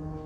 Mm-hmm.